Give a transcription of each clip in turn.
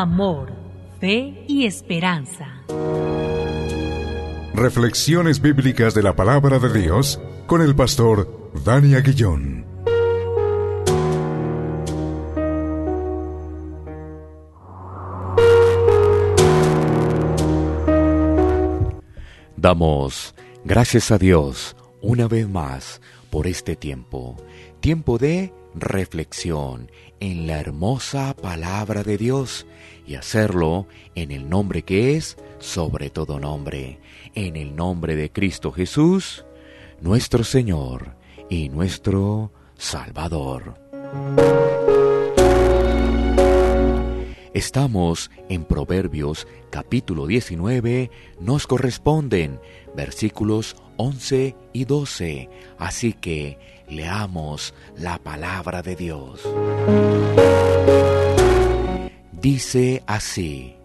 amor, fe y esperanza. Reflexiones bíblicas de la palabra de Dios con el pastor Dani Aguillón. Damos gracias a Dios una vez más por este tiempo, tiempo de reflexión en la hermosa palabra de Dios y hacerlo en el nombre que es sobre todo nombre, en el nombre de Cristo Jesús, nuestro Señor y nuestro Salvador. Estamos en Proverbios capítulo 19, nos corresponden versículos 11 y 12, así que leamos la palabra de Dios. Dice así,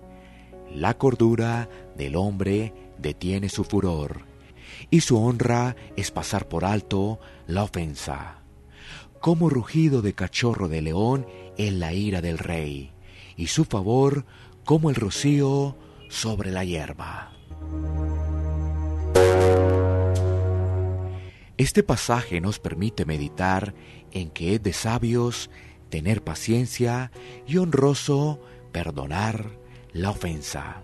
la cordura del hombre detiene su furor, y su honra es pasar por alto la ofensa. Como rugido de cachorro de león en la ira del rey y su favor como el rocío sobre la hierba. Este pasaje nos permite meditar en que es de sabios tener paciencia y honroso perdonar la ofensa.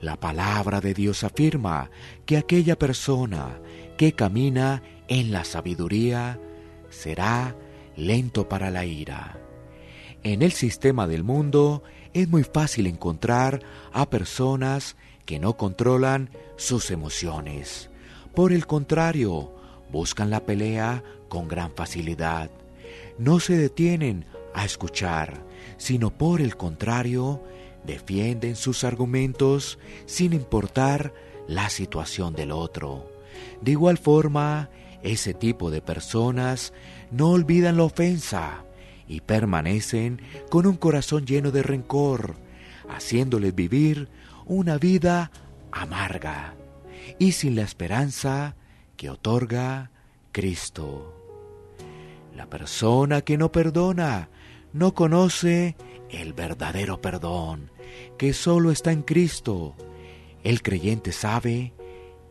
La palabra de Dios afirma que aquella persona que camina en la sabiduría será lento para la ira en el sistema del mundo es muy fácil encontrar a personas que no controlan sus emociones. Por el contrario, buscan la pelea con gran facilidad. No se detienen a escuchar, sino por el contrario, defienden sus argumentos sin importar la situación del otro. De igual forma, ese tipo de personas no olvidan la ofensa, y permanecen con un corazón lleno de rencor, haciéndoles vivir una vida amarga y sin la esperanza que otorga Cristo. La persona que no perdona no conoce el verdadero perdón, que solo está en Cristo. El creyente sabe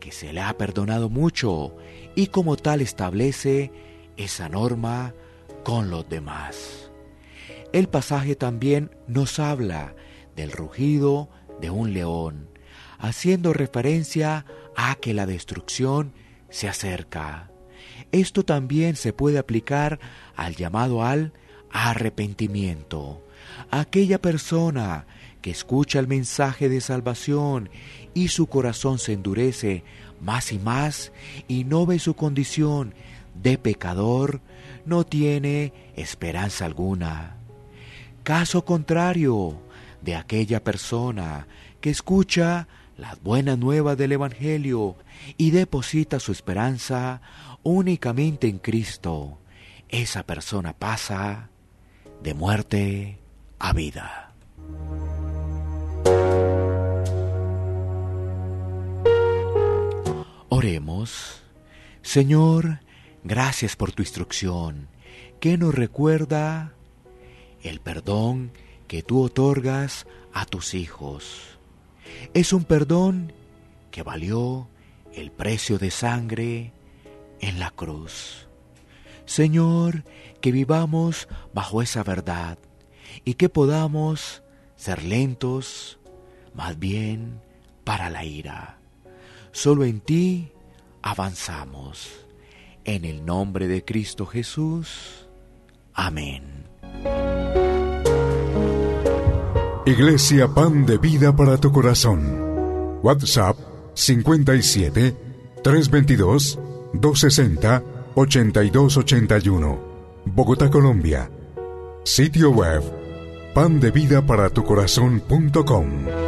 que se le ha perdonado mucho y como tal establece esa norma con los demás. El pasaje también nos habla del rugido de un león, haciendo referencia a que la destrucción se acerca. Esto también se puede aplicar al llamado al arrepentimiento. Aquella persona que escucha el mensaje de salvación y su corazón se endurece más y más y no ve su condición de pecador, no tiene esperanza alguna. Caso contrario de aquella persona que escucha las buenas nuevas del Evangelio y deposita su esperanza únicamente en Cristo, esa persona pasa de muerte a vida. Oremos, Señor, Gracias por tu instrucción, que nos recuerda el perdón que tú otorgas a tus hijos. Es un perdón que valió el precio de sangre en la cruz. Señor, que vivamos bajo esa verdad y que podamos ser lentos, más bien para la ira. Solo en ti avanzamos. En el nombre de Cristo Jesús. Amén. Iglesia Pan de Vida para tu Corazón. WhatsApp 57 322 260 8281. Bogotá, Colombia. Sitio web pandevidaparatucorazón.com.